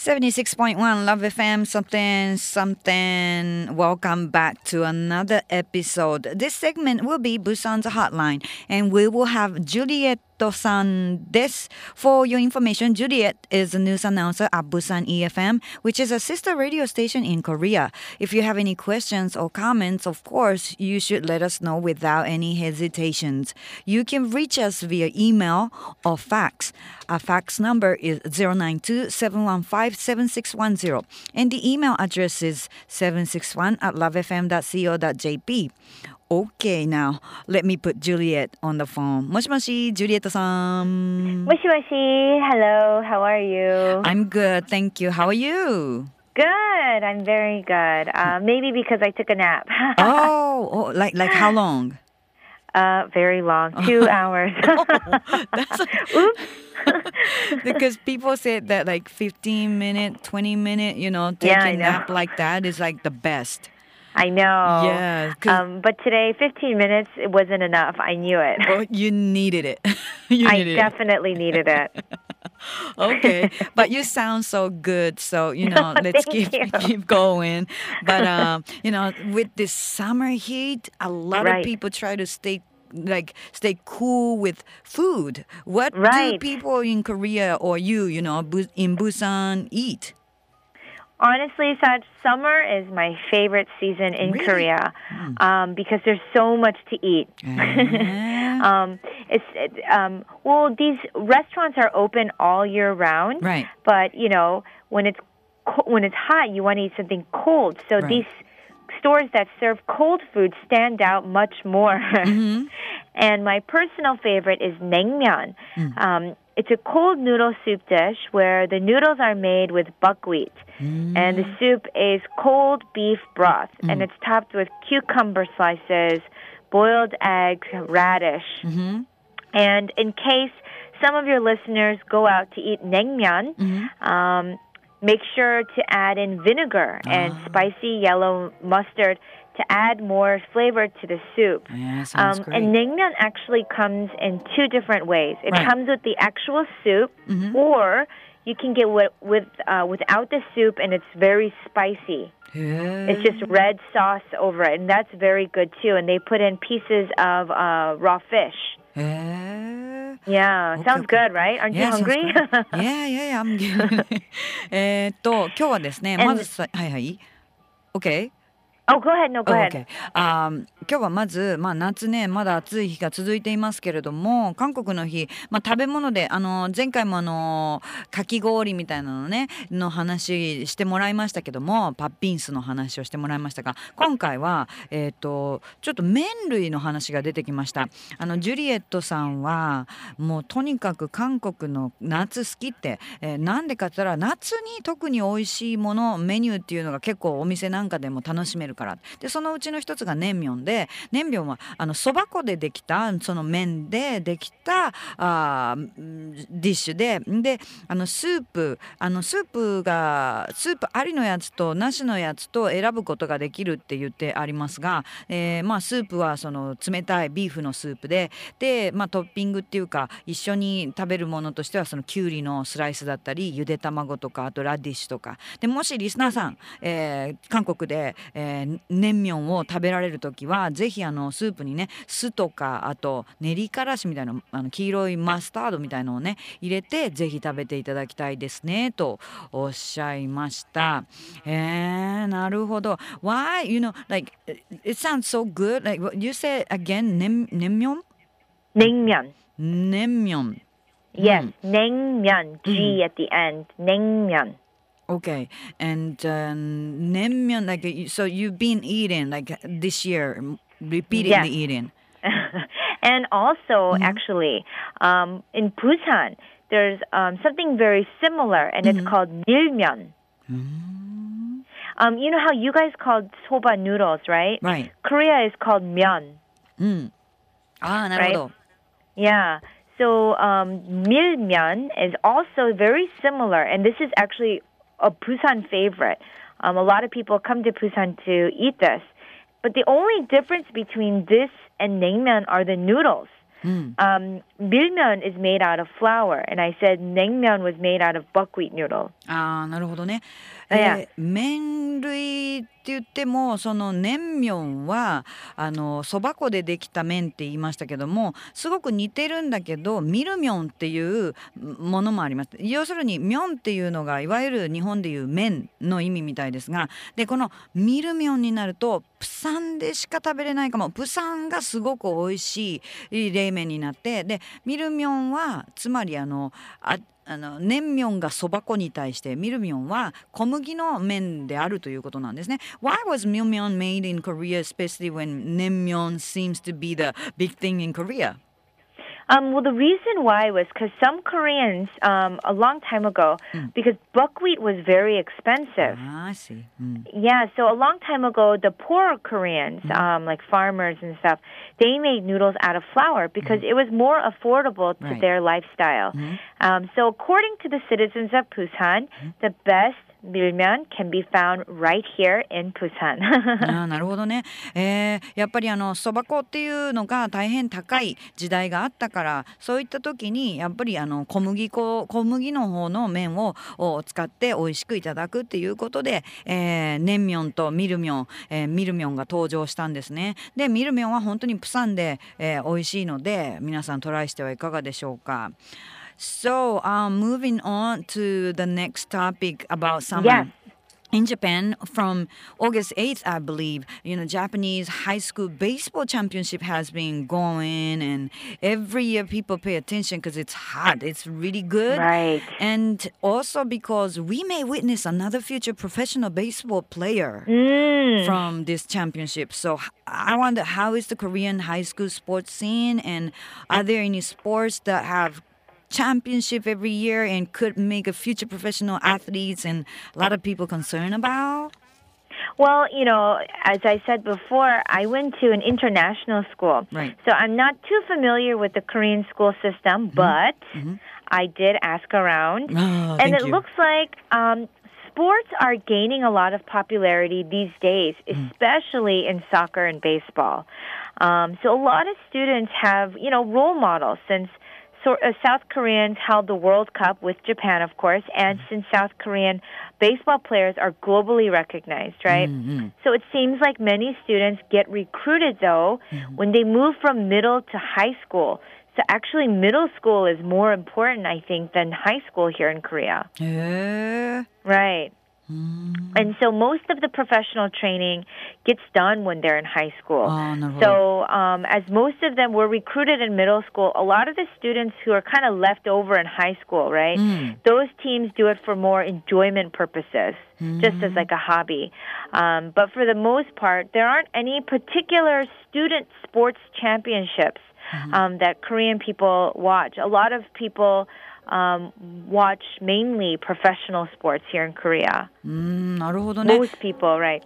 76.1 Love FM something something. Welcome back to another episode. This segment will be Busan's hotline and we will have Juliet san des. For your information, Juliet is a news announcer at Busan EFM, which is a sister radio station in Korea. If you have any questions or comments, of course, you should let us know without any hesitations. You can reach us via email or fax. Our fax number is 092-715-7610 and the email address is 761 at lovefm.co.jp. Okay, now let me put Juliet on the phone. もしもし、ジュリエットさん。もしもし Hello, how are you? I'm good, thank you. How are you? Good, I'm very good. Uh, maybe because I took a nap. oh, oh, like like how long? Uh, very long, two hours. That's Oops. because people said that like 15 minute, 20 minute, you know, taking Yeah, I a know. nap like that is like the best. I know. Yeah, Um, but today, 15 minutes, it wasn't enough. I knew it. Oh, you needed it. you I needed definitely needed it. it. Okay, but you sound so good. So you know, let's keep you. keep going. But um, you know, with this summer heat, a lot of people try to stay like stay cool with food. What do people in Korea or you, you know, in Busan eat? Honestly, Saj, summer is my favorite season in Really? Korea um, because there's so much to eat. Um, it's it, um, well, these restaurants are open all year round. right. But you know, when it's co- when it's hot, you want to eat something cold. So Right. these stores that serve cold food stand out much more. Mm-hmm. and my personal favorite is naengmyeon. Mm. Um, it's a cold noodle soup dish where the noodles are made with buckwheat, and the soup is cold beef broth, and it's topped with cucumber slices, boiled eggs, radish. Mm-hmm. And in case some of your listeners go out to eat naengmyeon, Mm-hmm. um, make sure to add in vinegar and Ah. spicy yellow mustard to add more flavor to the soup. Yeah, sounds Um, great. and naengmyeon actually comes in two different ways. It Right. comes with the actual soup, Mhm. or you can get with, with uh, without the soup, and it's very spicy. It's just Mm. red sauce over it, and that's very good too. And they put in pieces of uh, raw fish. Eh. Yeah, Okay, sounds okay. good, right? Aren't you Yeah, sounds hungry? good. yeah, yeah, yeah, I'm good. えーっと今日はですね、 And- まずさはいはい。OK? Oh, go ahead. No, go ahead. okay. あ今日はまず、まあ、夏ねまだ暑い日が続いていますけれども韓国の日、まあ、食べ物であの前回もあのかき氷みたいなのねの話してもらいましたけどもパッピンスの話をしてもらいましたが今回は、えー、とちょっと麺類の話が出てきましたあのジュリエットさんはもうとにかく韓国の夏好きって、えーなんでかって言ったら夏に特に美味しいものメニューっていうのが結構お店なんかでも楽しめるから。でそのうちの一つがネンミョンでネンミョンはあのそば粉でできたその麺でできたあディッシュで。であのスープあのスープがスープありのやつとなしのやつと選ぶことができるって言ってありますが、えーまあ、スープはその冷たいビーフのスープで。で、まあ、トッピングっていうか一緒に食べるものとしてはそのきゅうりのスライスだったりゆで卵とかあとラディッシュとか。でもしリスナーさん、えー韓国で、えー、ネンミョンを食べられる時はぜひあのスープにね酢とかあと練りからしみたいなあの黄色いマスタードみたいのをね入れてぜひ食べていただきたいですねとおっしゃいました。えー、なるほど。Why? You know like it sounds so good like what you said again ネンネンミョン Naengmyeon. ネンミョン Yes, naengmyeon. G at the end. Naengmyeon. Okay, and uh, naengmyeon like you- so you've been eating like this year, m- repeatedly Yes. eating. and also, actually, um, in Busan, there's um, something very similar, and it's called milmyeon. Um, you know how you guys called soba noodles, right? Right. Korea is called myeon. うん。ああ、なるほど。 Yeah. So um, milmyeon is also very similar, and this is actually a Busan favorite. Um, a lot of people come to Busan to eat this, but the only difference between this and naengmyeon are the noodles. うん、 um, milmyeon is made out of flour, and I said naengmyeon was made out of buckwheat noodle. ああなるほどね。 麺類って言ってもその麺麺はあのそば粉でできた麺って言いましたけどもすごく似てるんだけどミルミョンっていうものもあります。要するにミョンっていうのがいわゆる日本でいう麺の意味みたいですがでこのミルミョンになるとプサンでしか食べれないかも。プサンがすごく美味しい冷麺になってでミルミョンはつまりあのああのネンミョンがそば粉に対してミルミョンは小麦の麺であるということなんですね。Why was milmyeon made in Korea, especially when naengmyeon seems to be the big thing in Korea? Um, well, the reason why was because some Koreans, um, a long time ago, because buckwheat was very expensive. Ah, I see. うん、Yeah, so a long time ago, the poor Koreans, um, like farmers and stuff, they made noodles out of flour because it was more affordable to Right. their lifestyle. Um, so, according to the citizens of Busan, the best milmyeon can be found right here in Busan. あーなるほどね、えーやっぱりあのそば粉っていうのが大変高い時代があったからそういった時にやっぱりあの小麦粉小麦の方の麺をを使って美味しくいただくっていうことで、えー、ネンミョンとミルミョン、えーミルミョンが登場したんですね。でミルミョンは本当にプサンで、えー美味しいので皆さんトライしてはいかがでしょうか So, um, moving on to the next topic about summer. Yes. In Japan, from August 8th, I believe, you know, Japanese high school baseball championship has been going, and every year people pay attention because it's hot. It's really good. Right. And also because we may witness another future professional baseball player Mm. from this championship. So I wonder how is the Korean high school sports scene, and are there any sports that have championship every year and could make a future professional athletes and a lot of people concerned about? Well, you know, as I said before, I went to an international school. Right. So I'm not too familiar with the Korean school system, but I did ask around. Oh, and it you. looks like um, sports are gaining a lot of popularity these days, especially in soccer and baseball. Um, so a lot of students have, you know, role models since so, uh, South Koreans held the World Cup with Japan, of course, and mm-hmm. since South Korean baseball players are globally recognized, right? Mm-hmm. So it seems like many students get recruited, though, mm-hmm. when they move from middle to high school. So actually, middle school is more important, I think, than high school here in Korea. Eh? へえ Mm. And so most of the professional training gets done when they're in high school. Oh, so, um, as most of them were recruited in middle school, a lot of the students who are kind of left over in high school, right? Mm. Those teams do it for more enjoyment purposes, mm. just as mm. like a hobby. Um, but for the most part, there aren't any particular student sports championships mm-hmm. um, that Korean people watch. A lot of people. Um, watch mainly professional sports here in Korea. うーんなるほどね Most people, right?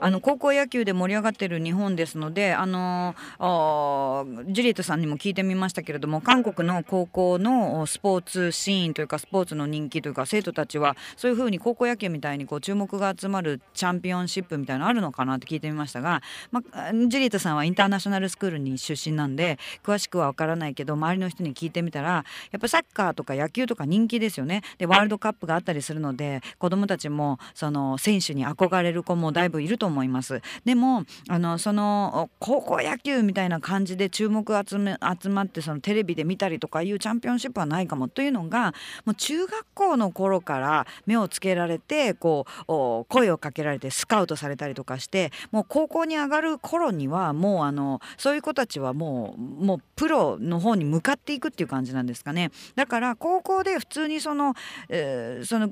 あの高校野球で盛り上がってる日本ですのであのジュリエットさんにも聞いてみましたけれども韓国の高校のスポーツシーンというかスポーツの人気というか生徒たちはそういうふうに高校野球みたいにこう注目が集まるチャンピオンシップみたいなのあるのかなって聞いてみましたが、まあ、ジュリエットさんはインターナショナルスクールに出身なんで詳しくは分からないけど周りの人に聞いてみたらやっぱサッカーとか野球とか人気ですよね。でワールドカップがあったりするので子どもたちもその選手に憧れる子もだいぶいると思います。でもあのその高校野球みたいな感じで注目集め集まってそのテレビで見たりとかいうチャンピオンシップはないかもというのがもう中学校の頃から目をつけられてこう声をかけられてスカウトされたりとかしてもう高校に上がる頃にはもうあのそういう子たちはもうもうプロの方に向かっていくっていう感じなんですかね。だから高校で普通にその、えーその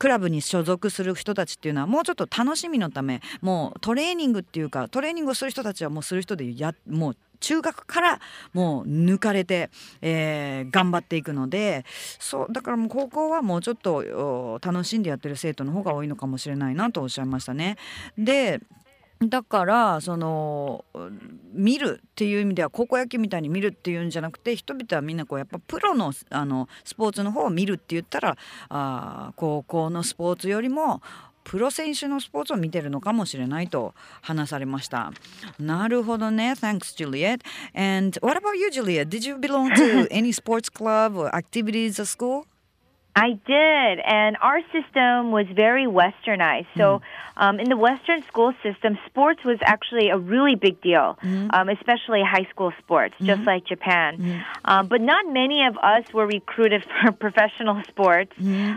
クラブに所属する人たちっていうのはもうちょっと楽しみのためもうトレーニングっていうかトレーニングをする人たちはもうする人でやもう中学からもう抜かれて、えー頑張っていくのでそうだからもう高校はもうちょっと楽しんでやってる生徒の方が多いのかもしれないなとおっしゃいましたね。でだからその見るっていう意味では高校野球みたいに見るっていうんじゃなくて人々はみんなこうやっぱプロのあのスポーツの方を見るって言ったらあー高校のスポーツよりもプロ選手のスポーツを見てるのかもしれないと話されました。なるほどね。Thanks, Juliet. And what about you, Juliet? Did you belong to any sports club or activities at school? I did, and our system was very westernized. So, um, in the Western school system, sports was actually a really big deal, um, especially high school sports, just like Japan. Um, but not many of us were recruited for professional sports,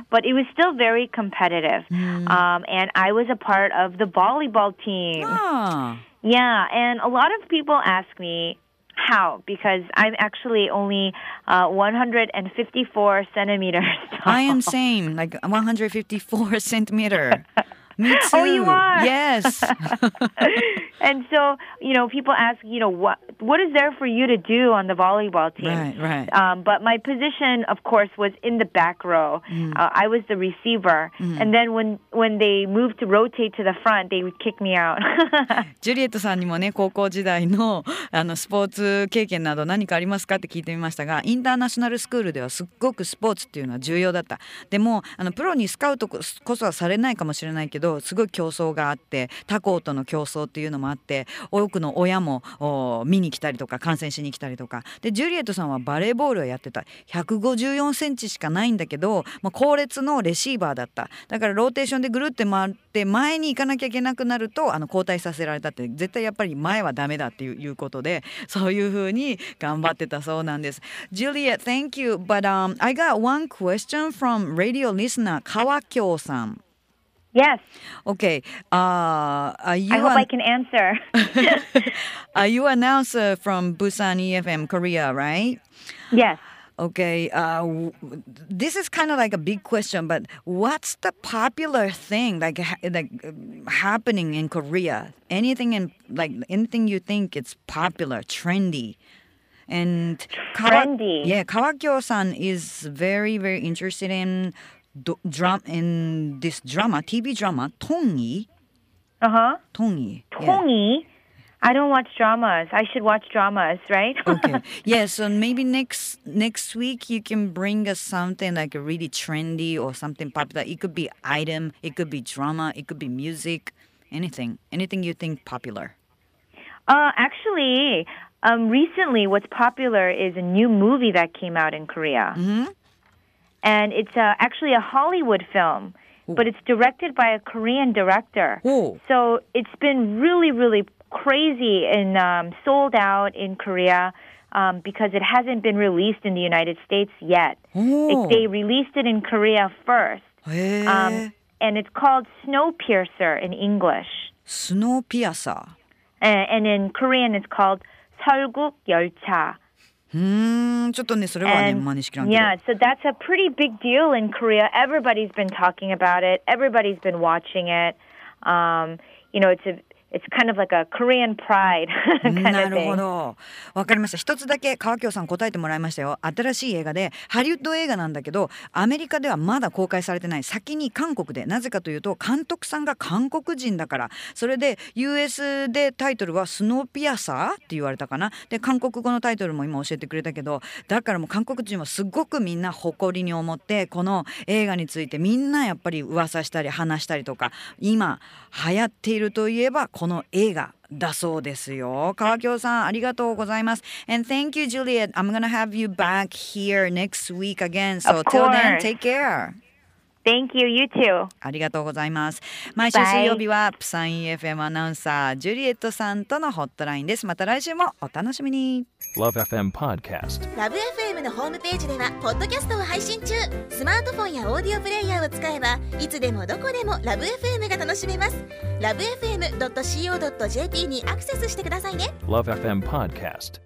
but it was still very competitive. Um, and I was a part of the volleyball team. Ah, Yeah, and a lot of people ask me how because I'm actually only uh, 154 centimeters tall. I am same, like 154 centimeter. Me too. Oh, you are? Yes. and so, you know, people ask, you know, what what is there for you to do on the volleyball team? right, right. Um, but my position, of course, was in the back row. Uh, I was the receiver, and then when when they moved to rotate to the front, they would kick me out. ジュリエットさんにもね高校時代のあのスポーツ経験など何かありますかって聞いてみましたがインターナショナルスクールではすっごくスポーツっていうのは重要だったでもあのプロにスカウトここそはされないかもしれないけどすごい競争があって他校との競争っていうのもあ って多くの親も見に来たりとか観戦しに来たりとかでジュリエットさんはバレーボールをやってた154センチしかないんだけど、まあ、後列のレシーバーだっただからローテーションでぐるって回って前に行かなきゃいけなくなるとあの交代させられたって絶対やっぱり前はダメだっていういうことでそういうふうに頑張ってたそうなんです。Juliet, thank you. But、um, I got one question from radio listener 川京さん。Yes, Okay, uh, are you I hope an- I can answer. are you announcer from Busan EFM Korea, right? yes. Okay, uh, w- this is kind of like a big question, but what's the popular thing like ha- like um, happening in Korea? Anything in like anything you think it's popular, trendy, and Trendy. yeah, Kawakyo-san is very very interested in do- drum in this drama, TV drama, Tongi. Uh huh. Tongi. yeah. Tongi. I don't watch dramas. I should watch dramas, right? okay yeah so maybe next next week you can bring us something like a really trendy or something popular it could be item it could be drama it could be music anything anything you think popular Uh, actually, um, recently, what's popular is a new movie that came out in Korea, hmm and it's uh, actually a Hollywood film. Ooh. But it's directed by a Korean director. Ooh. So it's been really, really crazy and um, sold out in Korea um, because it hasn't been released in the United States yet. It, they released it in Korea first. Um, and it's called Snowpiercer in English. Snowpiercer. And, and in Korean, it's called 설국 열차. ーうーんちょっとねそれはね And 真似しきらんけど yeah, so that's a pretty big deal in Korea. Everybody's been talking about it. Everybody's been watching it. Um, you know, it's a it's kind of like a Korean pride なるほど。わかりました。一つだけ川京さん答えてもらいましたよ。新しい映画でハリウッド映画なんだけどアメリカではまだ公開されてない先に韓国でなぜかというと監督さんが韓国人だからそれで US でタイトルは「スノーピアサー」って言われたかなで韓国語のタイトルも今教えてくれたけどだからもう韓国人はすごくみんな誇りに思ってこの映画についてみんなやっぱり噂したり話したりとか今流行っているといえばこの映画だそうですよ。川京さんありがとうございます。And thank you, Juliet. I'm gonna have you back here next week again. So till then, take care. Thank you. You too. ありがとうございます。毎週水曜日はプサン EFM アナウンサージュリエットさんとのホットラインです。また来週もお楽しみに。Love FM Podcast. ラブ f m のホームページではポッドキャストを配信中スマートフォンやオーディオプレイヤーを使えばいつでもどこでもラブ f m が楽しめますラブ FM.co.jp にアクセスしてくださいね Love FM Podcast.